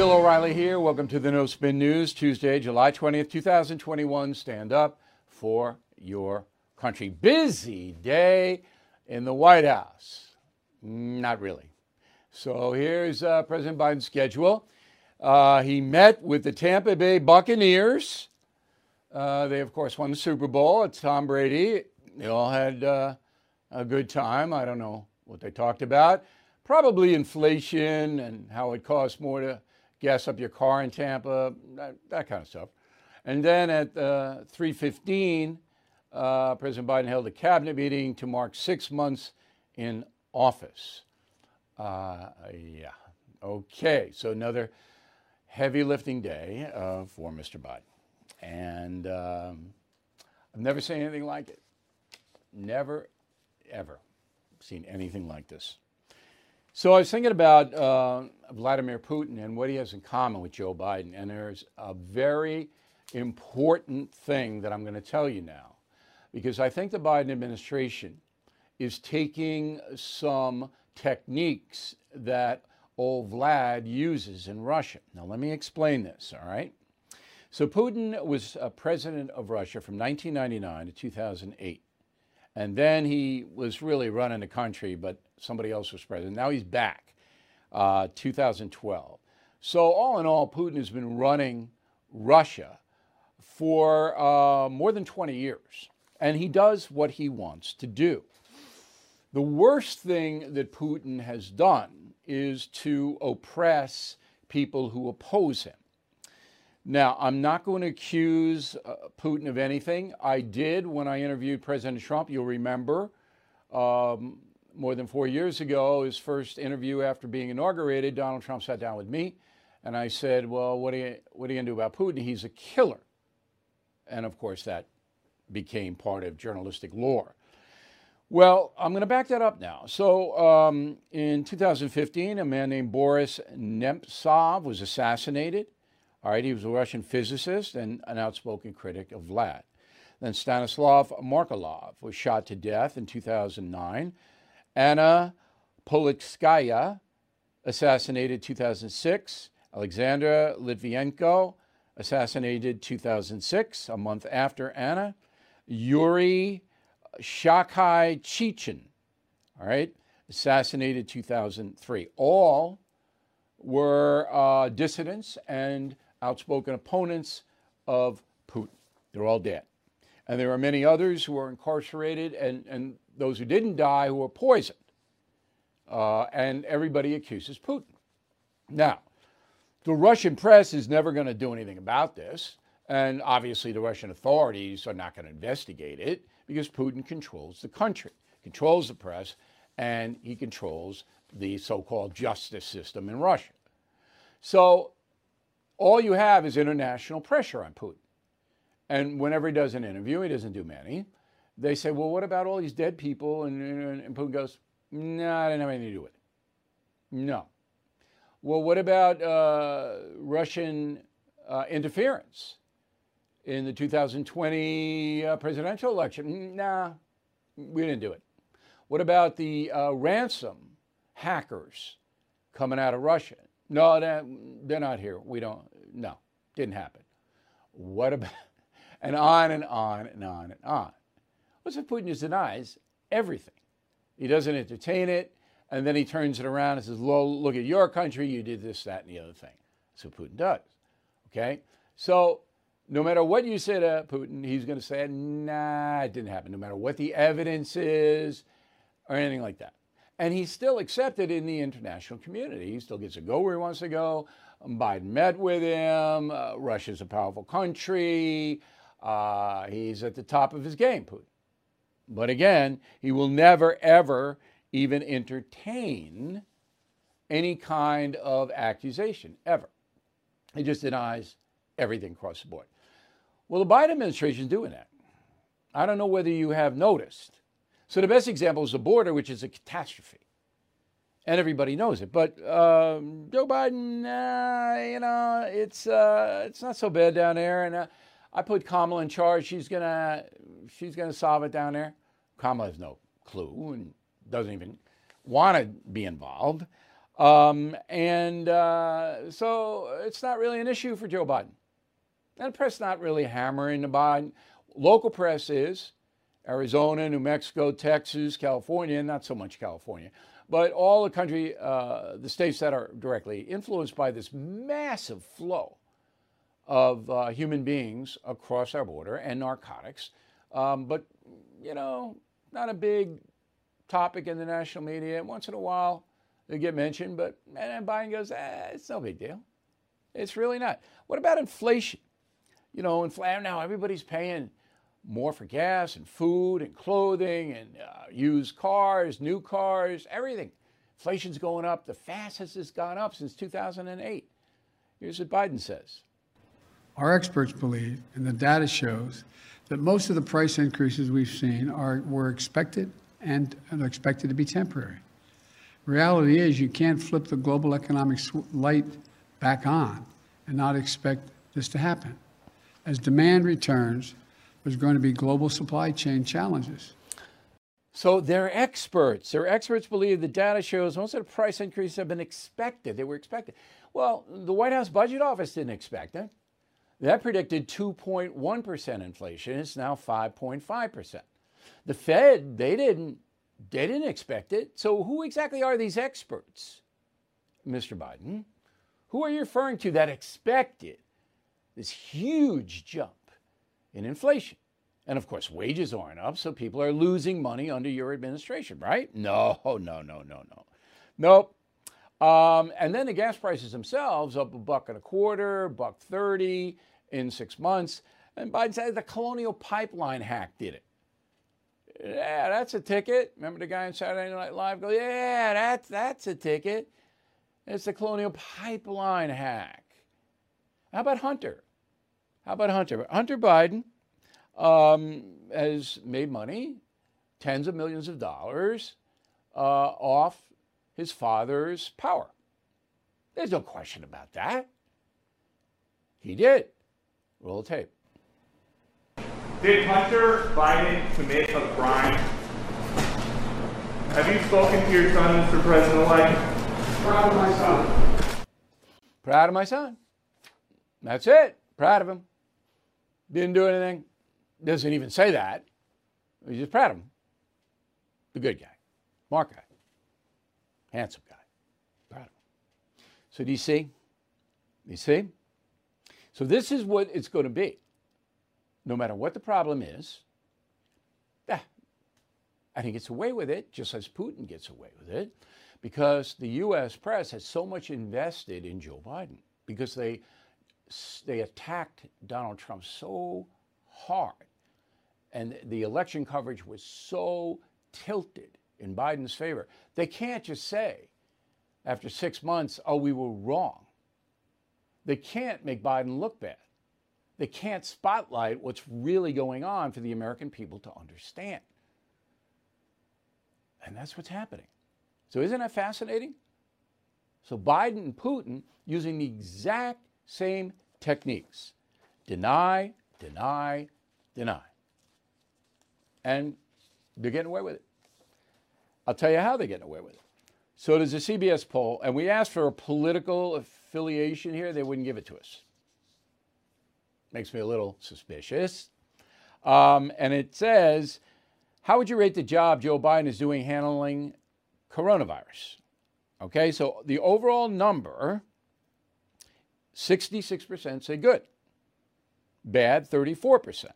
Bill O'Reilly here. Welcome to the No Spin News, Tuesday, July 20th, 2021. Stand up for your country. Busy day in the White House. Not really. So here's uh, President Biden's schedule. Uh, he met with the Tampa Bay Buccaneers. Uh, they, of course, won the Super Bowl. It's Tom Brady. They all had uh, a good time. I don't know what they talked about. Probably inflation and how it costs more to gas up your car in Tampa, that, that kind of stuff. And then at uh, 3:15, uh, President Biden held a cabinet meeting to mark six months in office. Uh, yeah. Okay. So another heavy lifting day uh, for Mr. Biden, and um, I've never seen anything like it. Never, ever seen anything like this. So I was thinking about uh, Vladimir Putin and what he has in common with Joe Biden, and there's a very important thing that I'm going to tell you now, because I think the Biden administration is taking some techniques that old Vlad uses in Russia. Now, let me explain this, all right? So, Putin was president of Russia from 1999 to 2008. And then he was really running the country, but somebody else was president. Now he's back, uh, 2012. So, all in all, Putin has been running Russia for uh, more than 20 years. And he does what he wants to do. The worst thing that Putin has done is to oppress people who oppose him. Now, I'm not going to accuse uh, Putin of anything. I did when I interviewed President Trump. You'll remember um, more than four years ago, his first interview after being inaugurated, Donald Trump sat down with me and I said, Well, what are you, what are you going to do about Putin? He's a killer. And of course, that became part of journalistic lore. Well, I'm going to back that up now. So, um, in 2015, a man named Boris Nemtsov was assassinated. All right, he was a Russian physicist and an outspoken critic of Vlad. Then Stanislav Markelov was shot to death in 2009. Anna Politkovskaya, assassinated 2006. Alexander Litvinenko, assassinated 2006, a month after Anna. Yuri Shchekochikhin, all right, assassinated 2003. All were uh, dissidents and outspoken opponents of Putin. They're all dead. And there are many others who are incarcerated and, and those who didn't die who were poisoned. Uh, and everybody accuses Putin. Now, the Russian press is never going to do anything about this. And obviously, the Russian authorities are not going to investigate it because Putin controls the country, controls the press, and he controls the so called justice system in Russia. So all you have is international pressure on Putin. And whenever he does an interview, he doesn't do many, they say, well, what about all these dead people? And, and Putin goes, no, I didn't have anything to do with it. No. Well, what about uh, Russian uh, interference in the 2020 uh, presidential election? Nah, we didn't do it. What about the uh, ransom hackers coming out of Russia? No, they're not here. We don't, no, didn't happen. What about, and on and on and on and on. What's if Putin just denies everything? He doesn't entertain it, and then he turns it around and says, look at your country, you did this, that, and the other thing. That's what Putin does. Okay? So no matter what you say to Putin, he's going to say, nah, it didn't happen, no matter what the evidence is or anything like that. And he's still accepted in the international community. He still gets to go where he wants to go. Biden met with him. Uh, Russia's a powerful country. Uh, he's at the top of his game, Putin. But again, he will never, ever even entertain any kind of accusation, ever. He just denies everything across the board. Well, the Biden administration is doing that. I don't know whether you have noticed. So the best example is the border, which is a catastrophe. And everybody knows it. But um, Joe Biden, uh, you know, it's, uh, it's not so bad down there. And uh, I put Kamala in charge. She's going to she's gonna solve it down there. Kamala has no clue and doesn't even want to be involved. Um, and uh, so it's not really an issue for Joe Biden. And the press not really hammering the Biden. Local press is Arizona, New Mexico, Texas, California, not so much California, but all the country, uh, the states that are directly influenced by this massive flow of uh, human beings across our border and narcotics. Um, but, you know, not a big topic in the national media. Once in a while, they get mentioned, but and Biden goes, eh, it's no big deal. It's really not. What about inflation? You know, inflation now everybody's paying more for gas and food and clothing and uh, used cars, new cars, everything. Inflation's going up the fastest it's gone up since 2008. Here's what Biden says. Our experts believe, and the data shows, that most of the price increases we've seen are were expected and expected to be temporary. Reality is, you can't flip the global economic light back on and not expect this to happen. As demand returns, there's going to be global supply chain challenges. So they're experts. Their experts believe the data shows most of the price increases have been expected. They were expected. Well, the White House Budget Office didn't expect it. That predicted 2.1% inflation. It's now 5.5%. The Fed, they didn't they didn't expect it. So who exactly are these experts, Mr. Biden? Who are you referring to that expected this huge jump in inflation? And of course, wages aren't up, so people are losing money under your administration, right? No, no, no, no, no. Nope. Um, and then the gas prices themselves up a buck and a quarter, buck 30 in six months. And Biden said the Colonial Pipeline hack did it. Yeah, that's a ticket. Remember the guy on Saturday Night Live go, yeah, that's that's a ticket. It's the Colonial Pipeline hack. How about Hunter? How about Hunter? Hunter Biden um, has made money, tens of millions of dollars, uh, off his father's power. There's no question about that. He did. Roll the tape. Did Hunter Biden commit a crime? Have you spoken to your son, Mr. President-elect? Proud of my son. Proud of my son. That's it. Proud of him. Didn't do anything. Doesn't even say that. He's just proud of him. The good guy. Mark guy. Handsome guy. Proud of him. So do you see? You see? So this is what it's going to be no matter what the problem is, yeah, and he gets away with it just as Putin gets away with it because the U.S. press has so much invested in Joe Biden because they they attacked Donald Trump so hard, and the election coverage was so tilted in Biden's favor. They can't just say after six months, "Oh, we were wrong." They can't make Biden look bad. They can't spotlight what's really going on for the American people to understand. And that's what's happening. So, isn't that fascinating? So, Biden and Putin using the exact same techniques deny, deny, deny. And they're getting away with it. I'll tell you how they're getting away with it. So, there's a CBS poll, and we asked for a political affiliation here, they wouldn't give it to us. Makes me a little suspicious. Um, and it says, How would you rate the job Joe Biden is doing handling coronavirus? Okay, so the overall number 66% say good, bad 34%.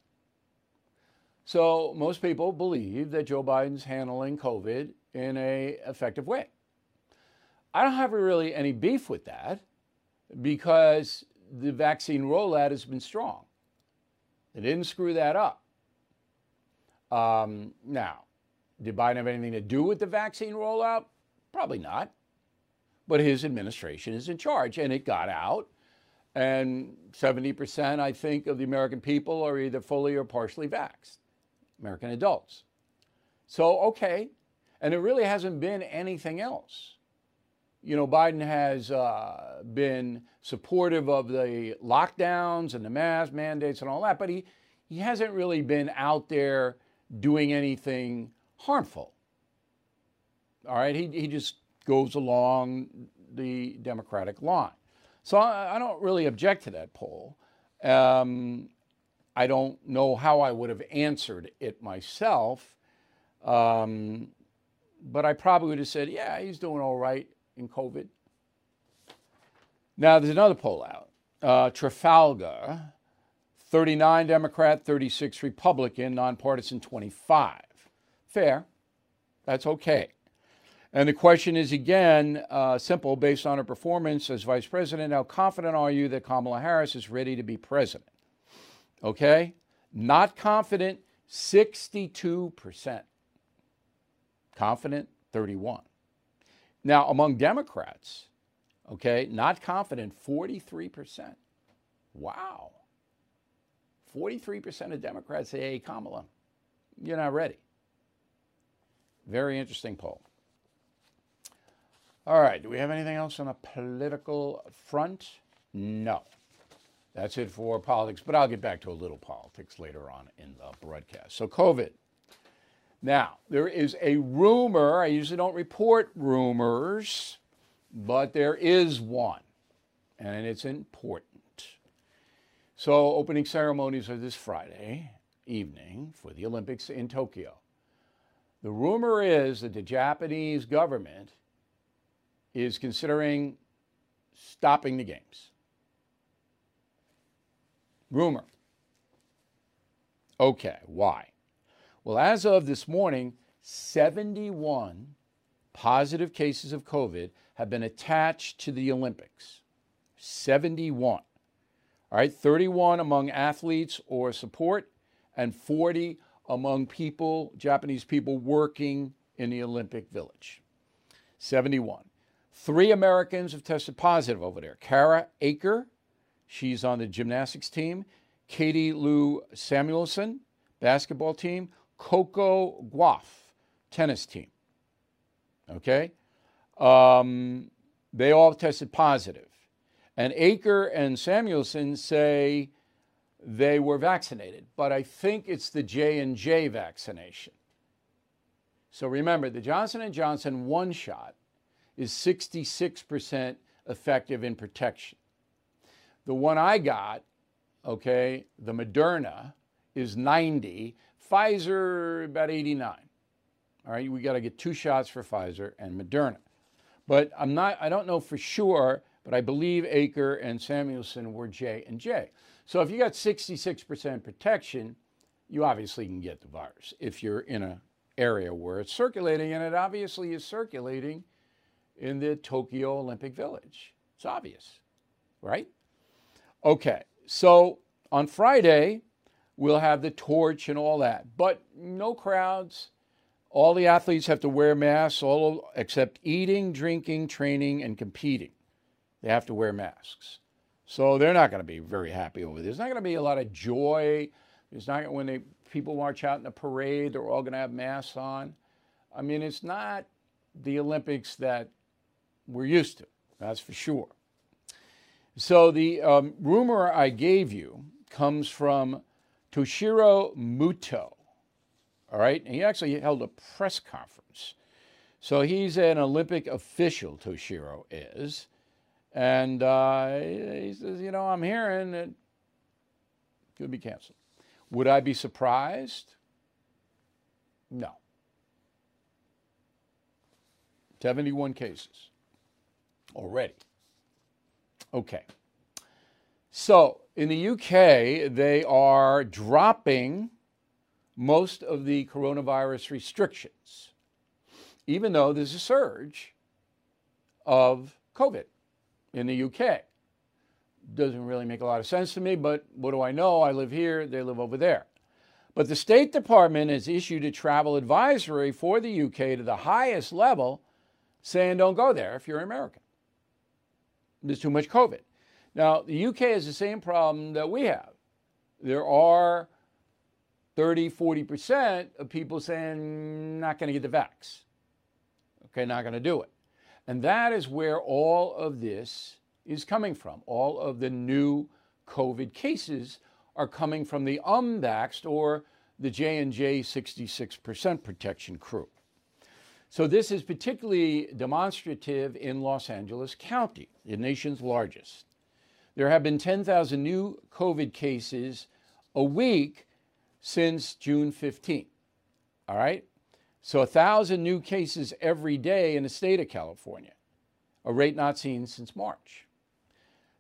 So most people believe that Joe Biden's handling COVID in a effective way. I don't have really any beef with that because the vaccine rollout has been strong. They didn't screw that up. Um, now, did Biden have anything to do with the vaccine rollout? Probably not. But his administration is in charge, and it got out. And 70%, I think, of the American people are either fully or partially vaxxed, American adults. So, okay. And there really hasn't been anything else you know, Biden has uh, been supportive of the lockdowns and the mask mandates and all that, but he, he hasn't really been out there doing anything harmful. All right, he, he just goes along the Democratic line. So I, I don't really object to that poll. Um, I don't know how I would have answered it myself, um, but I probably would have said, yeah, he's doing all right in COVID. Now, there's another poll out. Uh, Trafalgar, 39 Democrat, 36 Republican, nonpartisan 25. Fair. That's okay. And the question is again uh, simple based on her performance as vice president. How confident are you that Kamala Harris is ready to be president? Okay? Not confident, 62%. Confident, 31. Now, among Democrats, okay, not confident, 43%. Wow. 43% of Democrats say, hey, Kamala, you're not ready. Very interesting poll. All right, do we have anything else on the political front? No. That's it for politics, but I'll get back to a little politics later on in the broadcast. So, COVID. Now, there is a rumor. I usually don't report rumors, but there is one, and it's important. So, opening ceremonies are this Friday evening for the Olympics in Tokyo. The rumor is that the Japanese government is considering stopping the games. Rumor. Okay, why? Well, as of this morning, 71 positive cases of COVID have been attached to the Olympics. 71. All right, 31 among athletes or support, and 40 among people, Japanese people working in the Olympic Village. 71. Three Americans have tested positive over there. Kara Eaker, she's on the gymnastics team. Katie Lou Samuelson, basketball team. Coco Gauff, tennis team. Okay? Um, they all tested positive. And Eaker and Samuelson say they were vaccinated, but I think it's the J&J vaccination. So remember, the Johnson & Johnson one shot is 66% effective in protection. The one I got, okay, the Moderna is 90, Pfizer about 89. All right, we got to get two shots for Pfizer and Moderna. But I'm not I don't know for sure, but I believe Eaker and Samuelson were J and J. So if you got 66% protection, you obviously can get the virus if you're in an area where it's circulating, and it obviously is circulating in the Tokyo Olympic Village. It's obvious, right? Okay, so on Friday, we'll have the torch and all that, but no crowds. All the athletes have to wear masks, all except eating, drinking, training, and competing. They have to wear masks. So they're not going to be very happy over this. There's not going to be a lot of joy. It's not when they people march out in a parade, they're all going to have masks on. I mean, it's not the Olympics that we're used to. That's for sure. So the um, rumor I gave you comes from Toshiro Muto. All right, and he actually held a press conference. So he's an Olympic official. Toshiro is. And uh, he says, you know, I'm hearing it could be canceled. Would I be surprised? No. 71 cases already. Okay. So in the UK, they are dropping most of the coronavirus restrictions, even though there's a surge of COVID in the UK. Doesn't really make a lot of sense to me, but what do I know? I live here, they live over there. But the State Department has issued a travel advisory for the UK to the highest level saying don't go there if you're American. There's too much COVID. Now, the UK has the same problem that we have. There are 30, 40% of people saying, not going to get the vax. Okay, not going to do it. And that is where all of this is coming from. All of the new COVID cases are coming from the unvaxxed or the J&J 66% protection crew. So this is particularly demonstrative in Los Angeles County, the nation's largest. There have been 10,000 new COVID cases a week since June 15th. All right? So 1,000 new cases every day in the state of California, a rate not seen since March.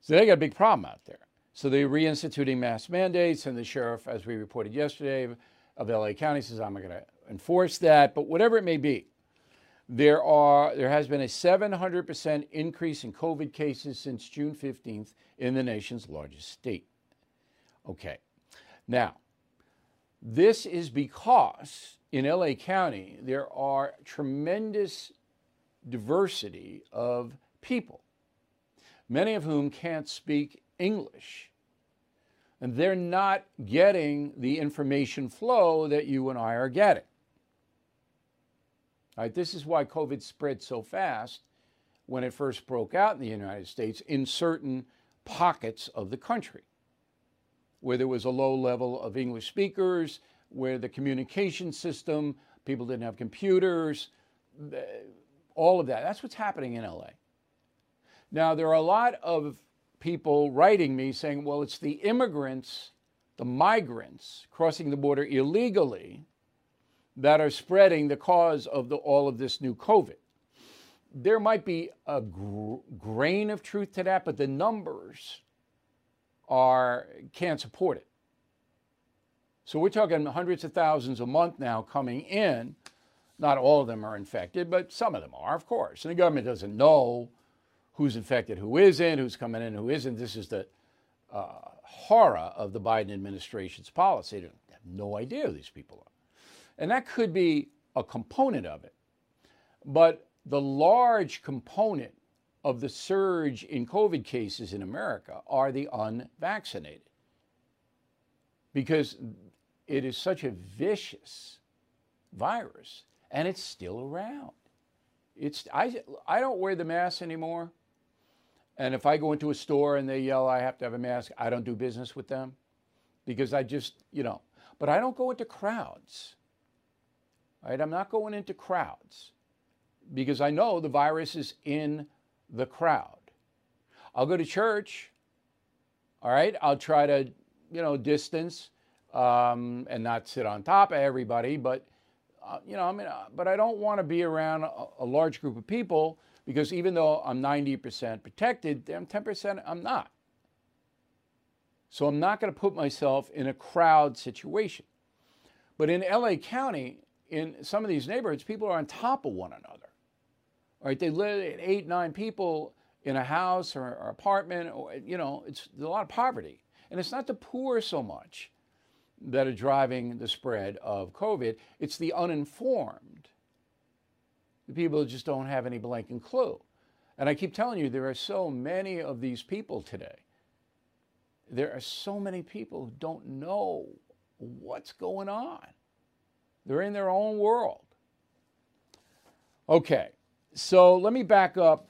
So they got a big problem out there. So they're reinstituting mask mandates, and the sheriff, as we reported yesterday, of LA County says, I'm going to enforce that. But whatever it may be, there are there has been a 700% increase in COVID cases since June 15th in the nation's largest state. Okay. Now, this is because in LA County there are tremendous diversity of people, many of whom can't speak English. And they're not getting the information flow that you and I are getting. All right, this is why COVID spread so fast when it first broke out in the United States in certain pockets of the country where there was a low level of English speakers, where the communication system, people didn't have computers, all of that. That's what's happening in LA. Now, there are a lot of people writing me saying, well, it's the immigrants, the migrants crossing the border illegally that are spreading the cause of the, all of this new COVID. There might be a gr- grain of truth to that, but the numbers are can't support it. So we're talking hundreds of thousands a month now coming in. Not all of them are infected, but some of them are, of course. And the government doesn't know who's infected, who isn't, who's coming in, who isn't. This is the uh, horror of the Biden administration's policy. They have no idea who these people are. And that could be a component of it. But the large component of the surge in COVID cases in America are the unvaccinated. Because it is such a vicious virus and it's still around. It's I I don't wear the mask anymore. And if I go into a store and they yell I have to have a mask, I don't do business with them because I just, you know, but I don't go into crowds. Right? I'm not going into crowds because I know the virus is in the crowd. I'll go to church. All right. I'll try to, you know, distance um, and not sit on top of everybody. But, uh, you know, I mean, uh, but I don't want to be around a, a, large group of people because even though I'm 90% protected, I'm 10% I'm not. So I'm not going to put myself in a crowd situation. But in LA County, in some of these neighborhoods, people are on top of one another. Right? They live eight, nine people in a house or, or apartment, or you know, it's a lot of poverty. And it's not the poor so much that are driving the spread of COVID, it's the uninformed. The people who just don't have any blanking clue. And I keep telling you, there are so many of these people today. There are so many people who don't know what's going on. They're in their own world. Okay, so let me back up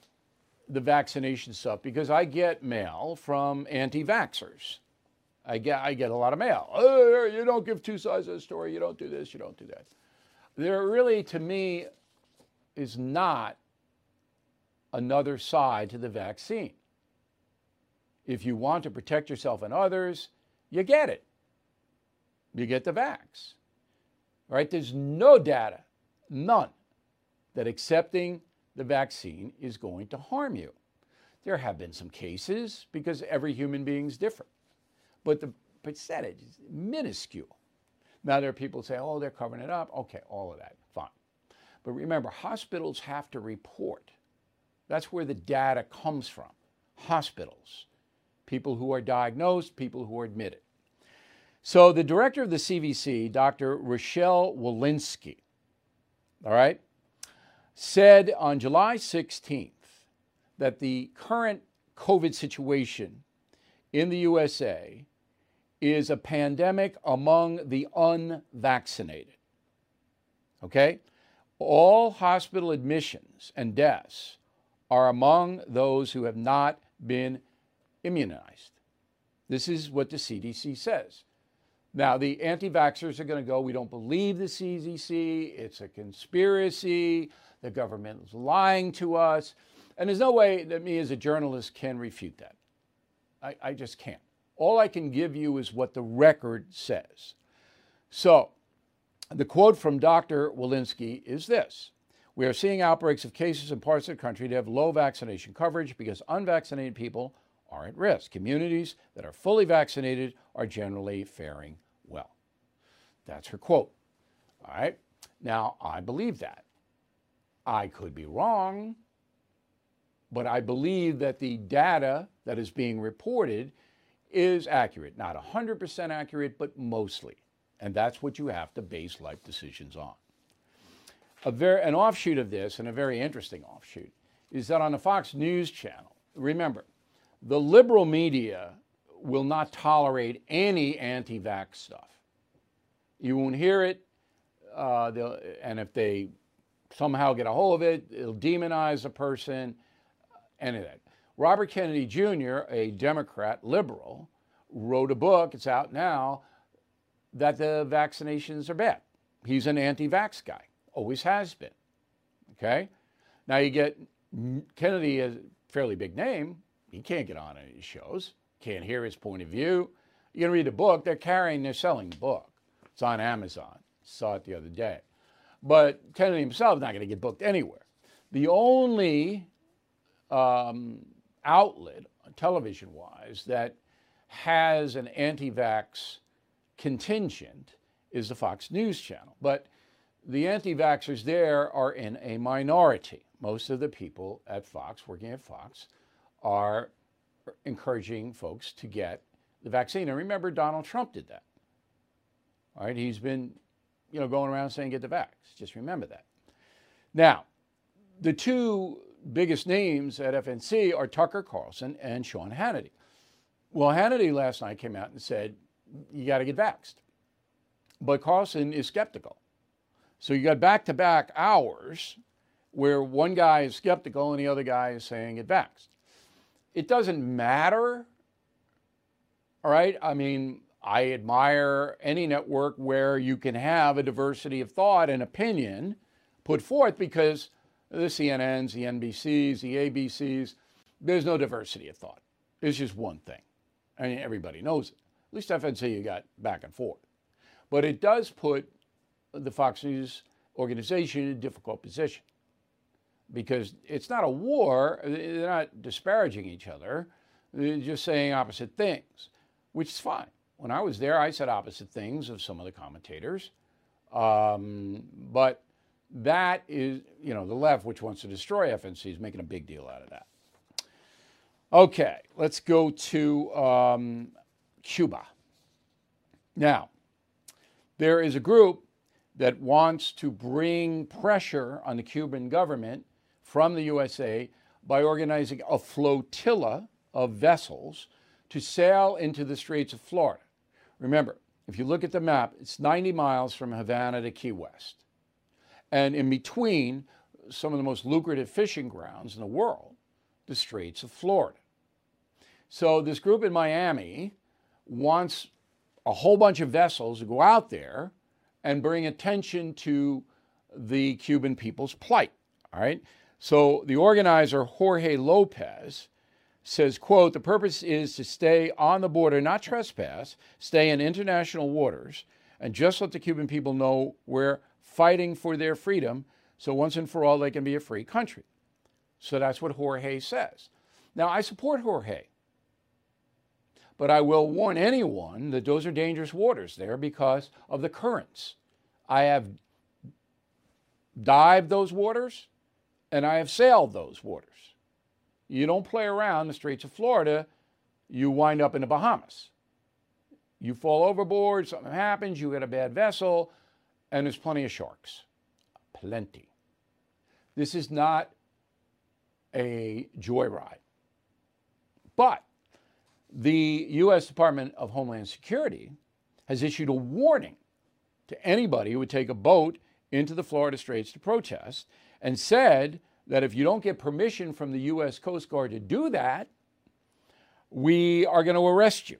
the vaccination stuff because I get mail from anti vaxxers. I get, I get a lot of mail. Oh, you don't give two sides of the story. You don't do this. You don't do that. There really, to me, is not another side to the vaccine. If you want to protect yourself and others, you get it. You get the vax. Right? There's no data, none, that accepting the vaccine is going to harm you. There have been some cases because every human being is different, but the percentage is minuscule. Now there are people who say, oh, they're covering it up. Okay, all of that, fine. But remember, hospitals have to report. That's where the data comes from. Hospitals, people who are diagnosed, people who are admitted. So the director of the CDC, Dr. Rochelle Walensky, all right, said on July 16th that the current COVID situation in the USA is a pandemic among the unvaccinated. Okay? All hospital admissions and deaths are among those who have not been immunized. This is what the CDC says. Now, the anti vaxxers are going to go, we don't believe the CDC, it's a conspiracy, the government is lying to us. And there's no way that me as a journalist can refute that. I, I just can't. All I can give you is what the record says. So, the quote from Dr. Walensky is this We are seeing outbreaks of cases in parts of the country that have low vaccination coverage because unvaccinated people are at risk. Communities that are fully vaccinated are generally faring well. That's her quote. All right. Now, I believe that. I could be wrong, but I believe that the data that is being reported is accurate. Not 100% accurate, but mostly. And that's what you have to base life decisions on. A very, an offshoot of this, and a very interesting offshoot, is that on the Fox News channel, remember, the liberal media will not tolerate any anti vax stuff. You won't hear it, uh, and if they somehow get a hold of it, it'll demonize a person, any of that. Robert Kennedy Jr., a Democrat liberal, wrote a book, it's out now, that the vaccinations are bad. He's an anti vax guy, always has been. Okay? Now you get Kennedy, a fairly big name, he can't get on any shows, can't hear his point of view. You can read the book, they're carrying, they're selling the book. It's on Amazon. Saw it the other day. But Kennedy himself is not going to get booked anywhere. The only um, outlet, television wise, that has an anti vax contingent is the Fox News channel. But the anti vaxxers there are in a minority. Most of the people at Fox, working at Fox, are encouraging folks to get the vaccine. And remember, Donald Trump did that. All right, he's been, you know, going around saying get the vax. Just remember that. Now, the two biggest names at FNC are Tucker Carlson and Sean Hannity. Well, Hannity last night came out and said, you got to get vaxxed. But Carlson is skeptical. So you got back to back hours where one guy is skeptical and the other guy is saying get vaxxed. It doesn't matter. All right. I mean, I admire any network where you can have a diversity of thought and opinion put forth because the CNNs, the NBCs, the ABCs, there's no diversity of thought. It's just one thing. I mean, everybody knows it. At least FNC you got back and forth. But it does put the Fox News organization in a difficult position because it's not a war. They're not disparaging each other. They're just saying opposite things, which is fine. When I was there, I said opposite things of some of the commentators. Um, but that is, you know, the left, which wants to destroy FNC, is making a big deal out of that. Okay, let's go to um, Cuba. Now, there is a group that wants to bring pressure on the Cuban government from the USA by organizing a flotilla of vessels to sail into the Straits of Florida. Remember, if you look at the map, it's 90 miles from Havana to Key West. And in between, some of the most lucrative fishing grounds in the world, the Straits of Florida. So this group in Miami wants a whole bunch of vessels to go out there and bring attention to the Cuban people's plight. All right. So the organizer Jorge Lopez says, quote, the purpose is to stay on the border, not trespass, stay in international waters, and just let the Cuban people know we're fighting for their freedom so once and for all they can be a free country. So that's what Jorge says. Now, I support Jorge. But I will warn anyone that those are dangerous waters there because of the currents. I have dived those waters and I have sailed those waters. You don't play around the Straits of Florida, you wind up in the Bahamas. You fall overboard, something happens, you get a bad vessel, and there's plenty of sharks. Plenty. This is not a joyride. But the U.S. Department of Homeland Security has issued a warning to anybody who would take a boat into the Florida Straits to protest and said that if you don't get permission from the U.S. Coast Guard to do that, we are going to arrest you.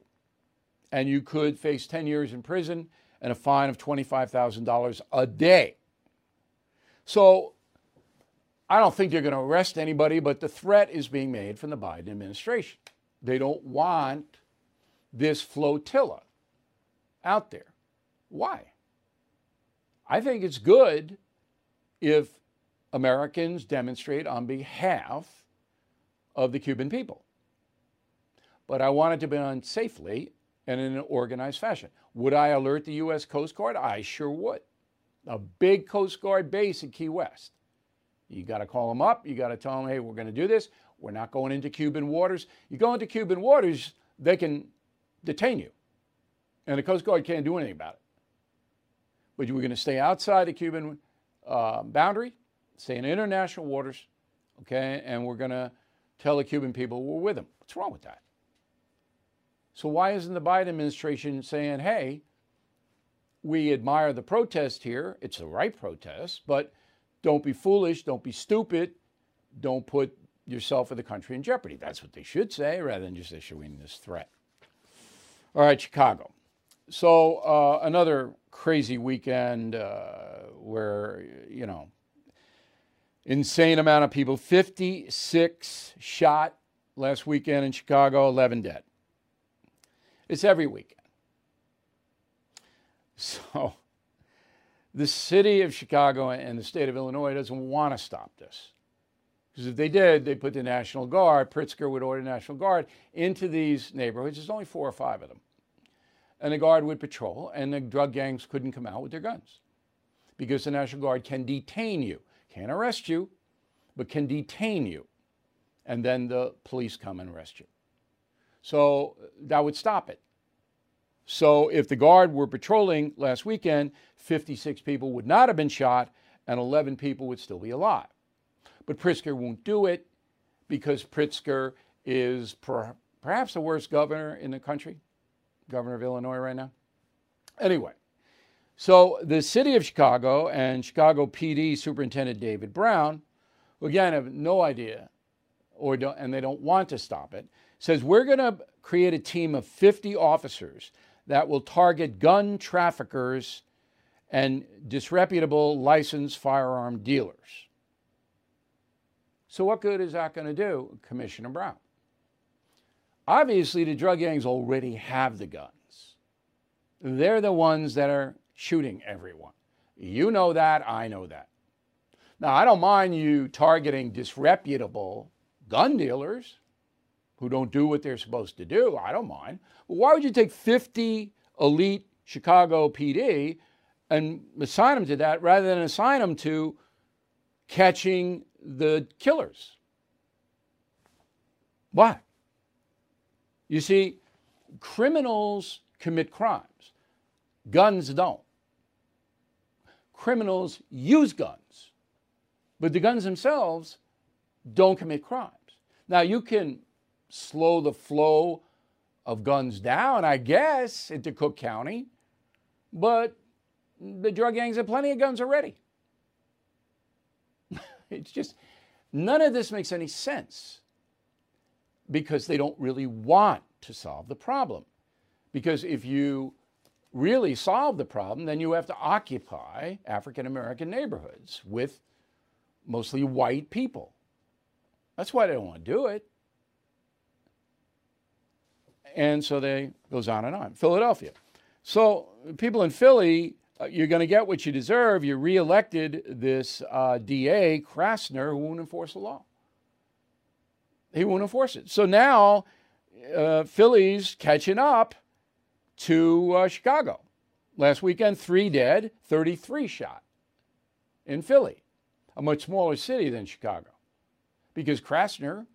And you could face 10 years in prison and a fine of $25,000 a day. So I don't think they're going to arrest anybody, but the threat is being made from the Biden administration. They don't want this flotilla out there. Why? I think it's good if Americans demonstrate on behalf of the Cuban people. But I want it to be done safely and in an organized fashion. Would I alert the U.S. Coast Guard? I sure would. A big Coast Guard base in Key West. You got to call them up. You got to tell them, hey, we're going to do this. We're not going into Cuban waters. You go into Cuban waters, they can detain you. And the Coast Guard can't do anything about it. But we're going to stay outside the Cuban uh, boundary, stay in international waters, okay? And we're going to tell the Cuban people we're with them. What's wrong with that? So why isn't the Biden administration saying, hey, we admire the protest here. It's the right protest, but don't be foolish, don't be stupid, don't put yourself or the country in jeopardy. That's what they should say rather than just issuing this threat. All right, Chicago. So uh, another crazy weekend uh, where, you know, insane amount of people, 56 shot last weekend in Chicago, 11 dead. It's every weekend. So the city of Chicago and the state of Illinois doesn't want to stop this. Because if they did, they'd put the National Guard, Pritzker would order National Guard into these neighborhoods. There's only four or five of them. And the Guard would patrol, and the drug gangs couldn't come out with their guns. Because the National Guard can detain you, can't arrest you, but can detain you. And then the police come and arrest you. So that would stop it. So if the Guard were patrolling last weekend, 56 people would not have been shot and 11 people would still be alive. But Pritzker won't do it because Pritzker is per, perhaps the worst governor in the country, governor of Illinois right now. Anyway, so the city of Chicago and Chicago PD Superintendent David Brown, who again have no idea or and they don't want to stop it, says we're going to create a team of 50 officers that will target gun traffickers and disreputable licensed firearm dealers. So, what good is that going to do, Commissioner Brown? Obviously, the drug gangs already have the guns. They're the ones that are shooting everyone. You know that, I know that. Now, I don't mind you targeting disreputable gun dealers who don't do what they're supposed to do. I don't mind. But why would you take 50 elite Chicago PD and assign them to that rather than assign them to catching the killers? Why? You see, criminals commit crimes, guns don't. Criminals use guns, but the guns themselves don't commit crimes. Now, you can slow the flow of guns down, I guess, into Cook County, but the drug gangs have plenty of guns already. it's just, none of this makes any sense because they don't really want to solve the problem. Because if you really solve the problem, then you have to occupy African American neighborhoods with mostly white people. That's why they don't want to do it. And so they goes on and on. Philadelphia. So people in Philly, uh, you're going to get what you deserve. You reelected this uh, DA, Krasner, who won't enforce the law. He won't enforce it. So now uh, Philly's catching up to uh, Chicago. Last weekend, three dead, 33 shot in Philly, a much smaller city than Chicago, because Krasner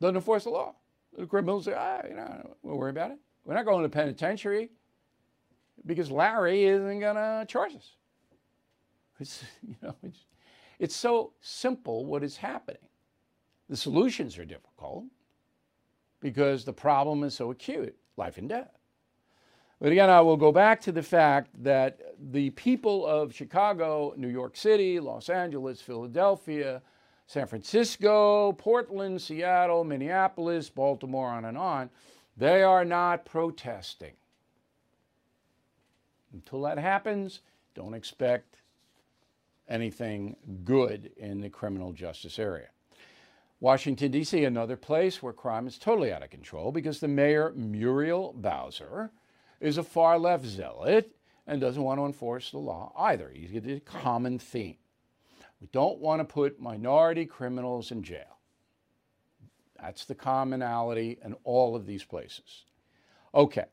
doesn't enforce the law. The criminals say, ah, you know, we'll worry about it. We're not going to penitentiary because Larry isn't going to charge us. It's, you know, it's, it's so simple what is happening. The solutions are difficult because the problem is so acute life and death. But again, I will go back to the fact that the people of Chicago, New York City, Los Angeles, Philadelphia, San Francisco, Portland, Seattle, Minneapolis, Baltimore, on and on, they are not protesting. Until that happens, don't expect anything good in the criminal justice area. Washington, D.C., another place where crime is totally out of control because the mayor, Muriel Bowser, is a far left zealot and doesn't want to enforce the law either. He's got a common theme. We don't want to put minority criminals in jail. That's the commonality in all of these places. Okay,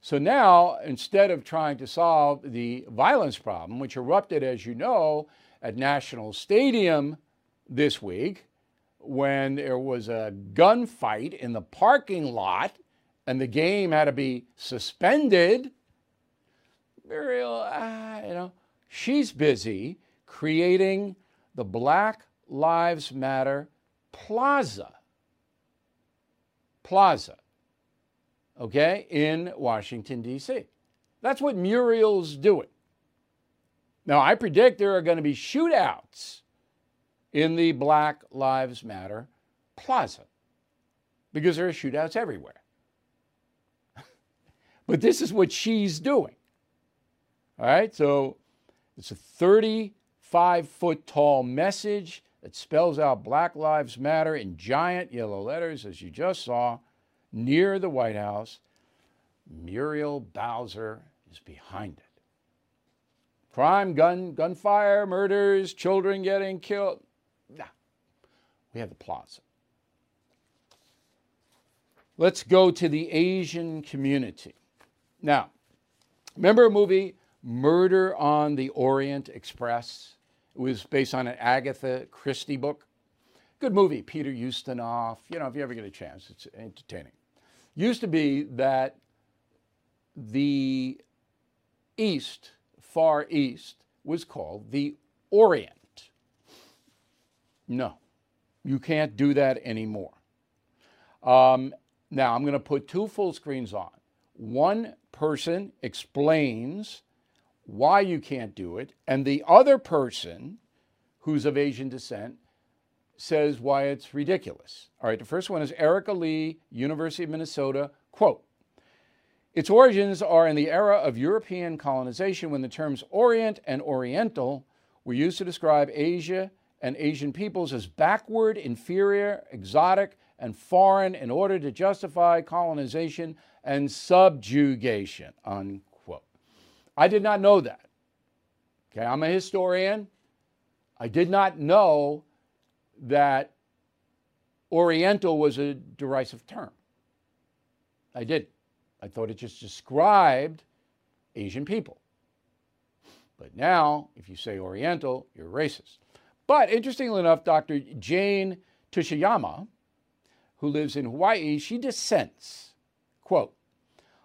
so now instead of trying to solve the violence problem, which erupted, as you know, at National Stadium this week, when there was a gunfight in the parking lot and the game had to be suspended, Muriel, uh, you know, she's busy creating the Black Lives Matter Plaza. Plaza, okay, in Washington, D.C. That's what Muriel's doing. Now, I predict there are going to be shootouts in the Black Lives Matter Plaza because there are shootouts everywhere. but this is what she's doing. All right, so it's a 35 foot tall message that spells out Black Lives Matter in giant yellow letters, as you just saw, near the White House. Muriel Bowser is behind it. Crime, gun, gunfire, murders, children getting killed. We have the plaza. Let's go to the Asian community. Now, remember a movie Murder on the Orient Express. It was based on an Agatha Christie book. Good movie, Peter Ustinov. You know, if you ever get a chance, it's entertaining. Used to be that the East, Far East, was called the Orient. No, you can't do that anymore. Um, now, I'm going to put two full screens on. One person explains why you can't do it, and the other person who's of Asian descent says why it's ridiculous. All right, the first one is Erika Lee, University of Minnesota, quote, its origins are in the era of European colonization when the terms Orient and Oriental were used to describe Asia and Asian peoples as backward, inferior, exotic, and foreign in order to justify colonization and subjugation, unquote. I did not know that. Okay, I'm a historian. I did not know that Oriental was a derisive term. I did. I thought it just described Asian people. But now, if you say Oriental, you're racist. But interestingly enough, Dr. Jane Tsuchiyama, who lives in Hawaii, she dissents. Quote,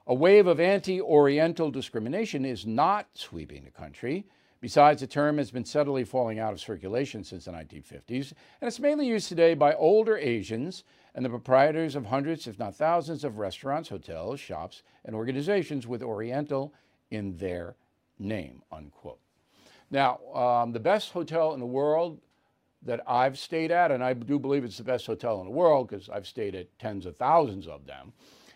a wave of anti Oriental discrimination is not sweeping the country. Besides, the term has been steadily falling out of circulation since the 1950s, and it's mainly used today by older Asians and the proprietors of hundreds, if not thousands, of restaurants, hotels, shops, and organizations with Oriental in their name. Unquote. Now, um, the best hotel in the world that I've stayed at, and I do believe it's the best hotel in the world because I've stayed at tens of thousands of them,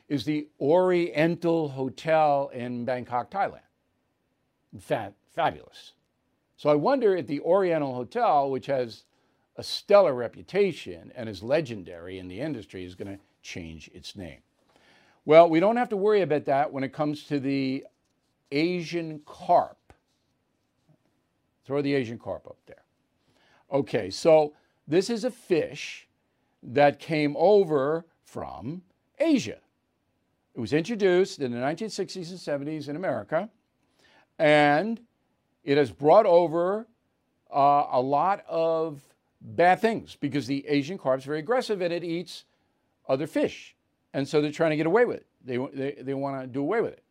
is the Oriental Hotel in Bangkok, Thailand. Fa- fabulous. So I wonder if the Oriental Hotel, which has a stellar reputation and is legendary in the industry, is going to change its name. Well, we don't have to worry about that when it comes to the Asian carp. Throw the Asian carp up there. Okay, so this is a fish that came over from Asia. It was introduced in the 1960s and 70s in America, and it has brought over uh, a lot of bad things because the Asian carp is very aggressive and it eats other fish. And so they're trying to get away with it. They, they, they want to do away with it.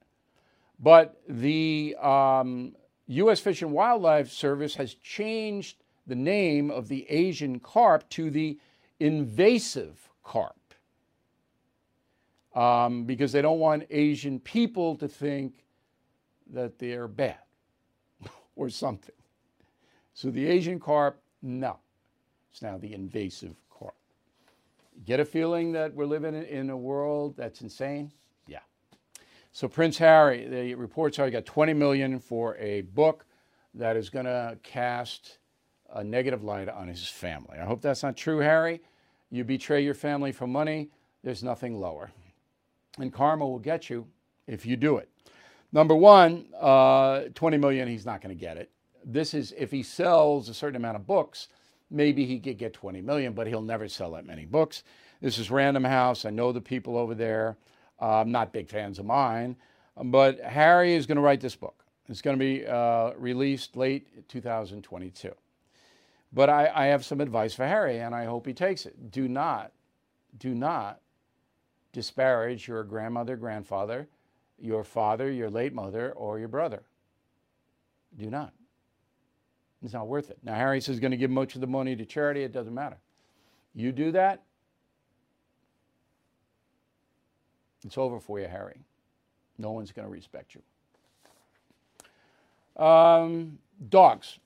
But the um, U.S. Fish and Wildlife Service has changed the name of the Asian carp to the invasive carp um, because they don't want Asian people to think that they're bad or something. So the Asian carp, no. It's now the invasive carp. Get a feeling that we're living in a world that's insane? So Prince Harry, the reports are he got 20 million for a book that is going to cast a negative light on his family. I hope that's not true, Harry. You betray your family for money, there's nothing lower. And karma will get you if you do it. Number one, uh, 20 million, he's not going to get it. This is if he sells a certain amount of books, maybe he could get 20 million, but he'll never sell that many books. This is Random House. I know the people over there. Uh, not big fans of mine, but Harry is going to write this book. It's going to be uh, released late 2022. But I, I have some advice for Harry, and I hope he takes it. Do not, do not disparage your grandmother, grandfather, your father, your late mother, or your brother. Do not. It's not worth it. Now, Harry says he's going to give much of the money to charity. It doesn't matter. You do that, it's over for you, Harry. No one's going to respect you. Um, dogs.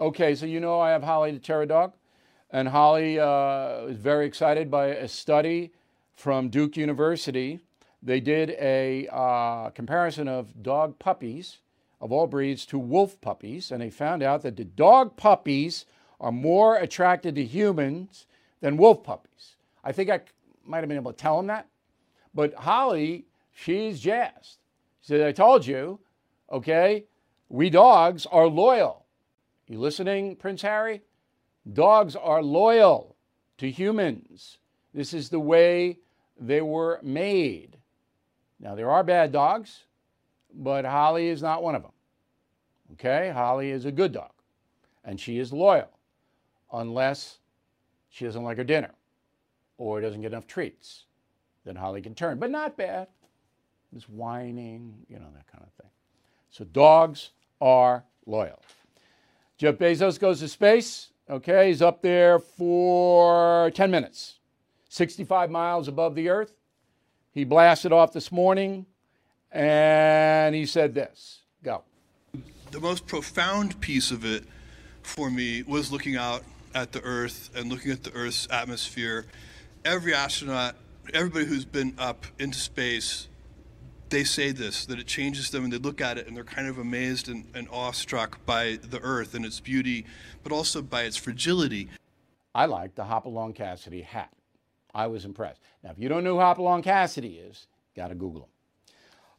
Okay, so you know I have Holly the Terror Dog, and Holly uh, is very excited by a study from Duke University. They did a uh, comparison of dog puppies of all breeds to wolf puppies, and they found out that the dog puppies are more attracted to humans than wolf puppies. I think I might have been able to tell them that, but Holly, she's jazzed. She said, I told you, okay, we dogs are loyal. You listening, Prince Harry? Dogs are loyal to humans. This is the way they were made. Now, there are bad dogs, but Holly is not one of them. Okay? Holly is a good dog, and she is loyal unless she doesn't like her dinner or doesn't get enough treats. Then Holly can turn, but not bad. Just whining, you know, that kind of thing. So dogs are loyal. Jeff Bezos goes to space. Okay, he's up there for 10 minutes, 65 miles above the Earth. He blasted off this morning and he said this Go. The most profound piece of it for me was looking out at the Earth and looking at the Earth's atmosphere. Every astronaut, everybody who's been up into space they say this that it changes them and they look at it and they're kind of amazed and, and awestruck by the earth and its beauty, but also by its fragility. I like the Hopalong Cassidy hat. I was impressed. Now, if you don't know who Hopalong Cassidy is, got to Google him.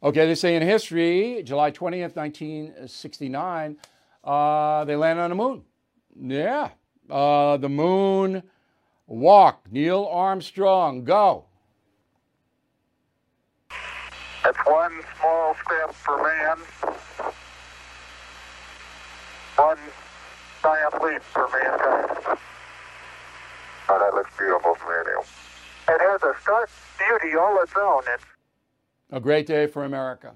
Okay, they say in history, July 20th, 1969, uh, they landed on the moon. Yeah, uh, the moon walk. Neil Armstrong, go. That's one small step for man, one giant leap for mankind. Oh, that looks beautiful from here, Neil. It has a stark beauty all its own. It's a great day for America.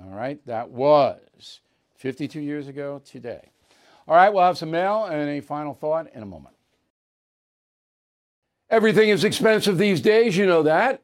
All right, that was 52 years ago today. All right, we'll have some mail and a final thought in a moment. Everything is expensive these days, you know that.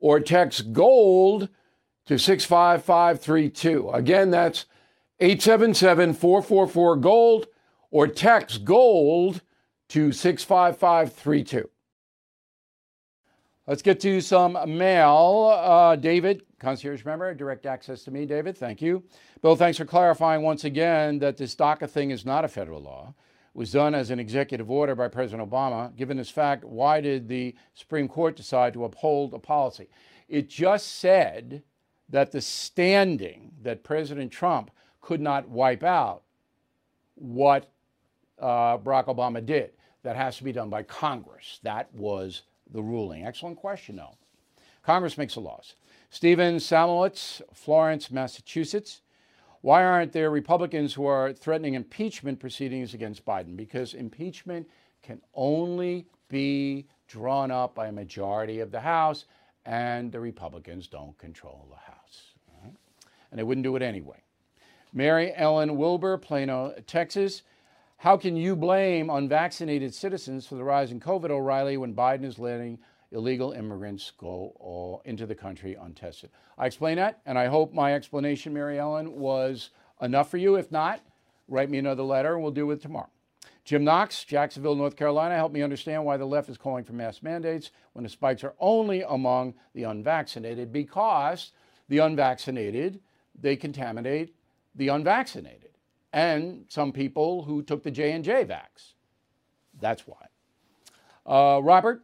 or text GOLD to 65532. Again, that's 877 444 GOLD or text GOLD to 65532. Let's get to some mail. Uh, David, concierge member, direct access to me. David, thank you. Bill, thanks for clarifying once again that this DACA thing is not a federal law was done as an executive order by President Obama. Given this fact, why did the Supreme Court decide to uphold a policy? It just said that the standing that President Trump could not wipe out what uh, Barack Obama did. that has to be done by Congress. That was the ruling. Excellent question, though. Congress makes the laws. Stephen Samowitz, Florence, Massachusetts. Why aren't there Republicans who are threatening impeachment proceedings against Biden? Because impeachment can only be drawn up by a majority of the House, and the Republicans don't control the House. Right? And they wouldn't do it anyway. Mary Ellen Wilbur, Plano, Texas. How can you blame unvaccinated citizens for the rise in COVID, O'Reilly, when Biden is letting illegal immigrants go into the country untested? I explain that, and I hope my explanation, Mary Ellen, was enough for you. If not, write me another letter, and we'll do it tomorrow. Jim Knox, Jacksonville, North Carolina, help me understand why the left is calling for mass mandates when the spikes are only among the unvaccinated because the unvaccinated, they contaminate the unvaccinated and some people who took the J&J vax. That's why. Uh, Robert,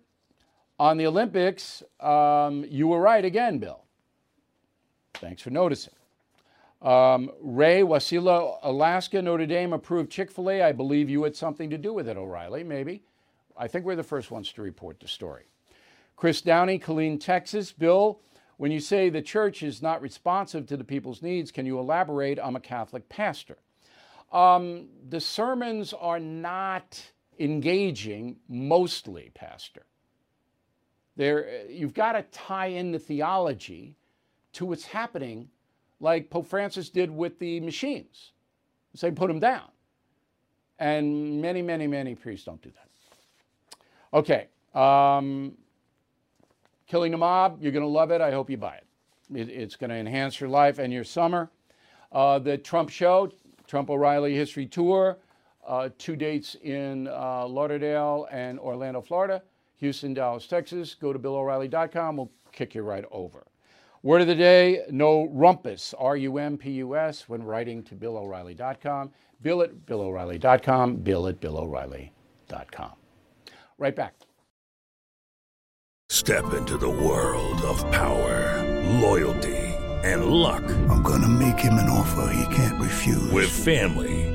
on the Olympics, um, you were right again, Bill. Thanks for noticing. Um, Ray, Wasilla, Alaska, Notre Dame approved Chick fil A. I believe you had something to do with it, O'Reilly, maybe. I think we're the first ones to report the story. Chris Downey, Killeen, Texas. Bill, when you say the church is not responsive to the people's needs, can you elaborate? I'm a Catholic pastor. Um, the sermons are not engaging mostly, Pastor. There, you've got to tie in the theology to what's happening like Pope Francis did with the machines. Say, put them down. And many, many, many priests don't do that. Okay. Um, Killing the Mob, you're going to love it. I hope you buy it. it it's going to enhance your life and your summer. Uh, the Trump Show, Trump O'Reilly History Tour, uh, two dates in uh, Lauderdale and Orlando, Florida, Houston, Dallas, Texas. Go to BillO'Reilly.com. We'll kick you right over. Word of the day no rumpus, R U M P U S, when writing to BillO'Reilly.com. Bill at BillO'Reilly.com. Bill at BillO'Reilly.com. Right back. Step into the world of power, loyalty, and luck. I'm going to make him an offer he can't refuse. With family,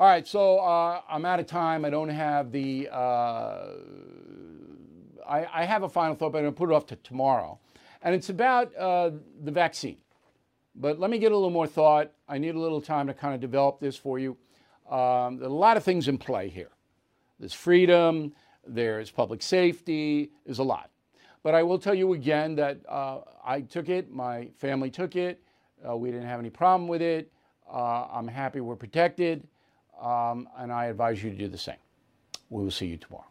All right, so uh, I'm out of time. I don't have the. Uh, I, I, have a final thought, but I'm going to put it off to tomorrow. And it's about uh, the vaccine. But let me get a little more thought. I need a little time to kind of develop this for you. Um, there are a lot of things in play here. There's freedom, there's public safety, there's a lot. But I will tell you again that uh, I took it, my family took it, uh, we didn't have any problem with it. Uh, I'm happy we're protected, um, and I advise you to do the same. We will see you tomorrow.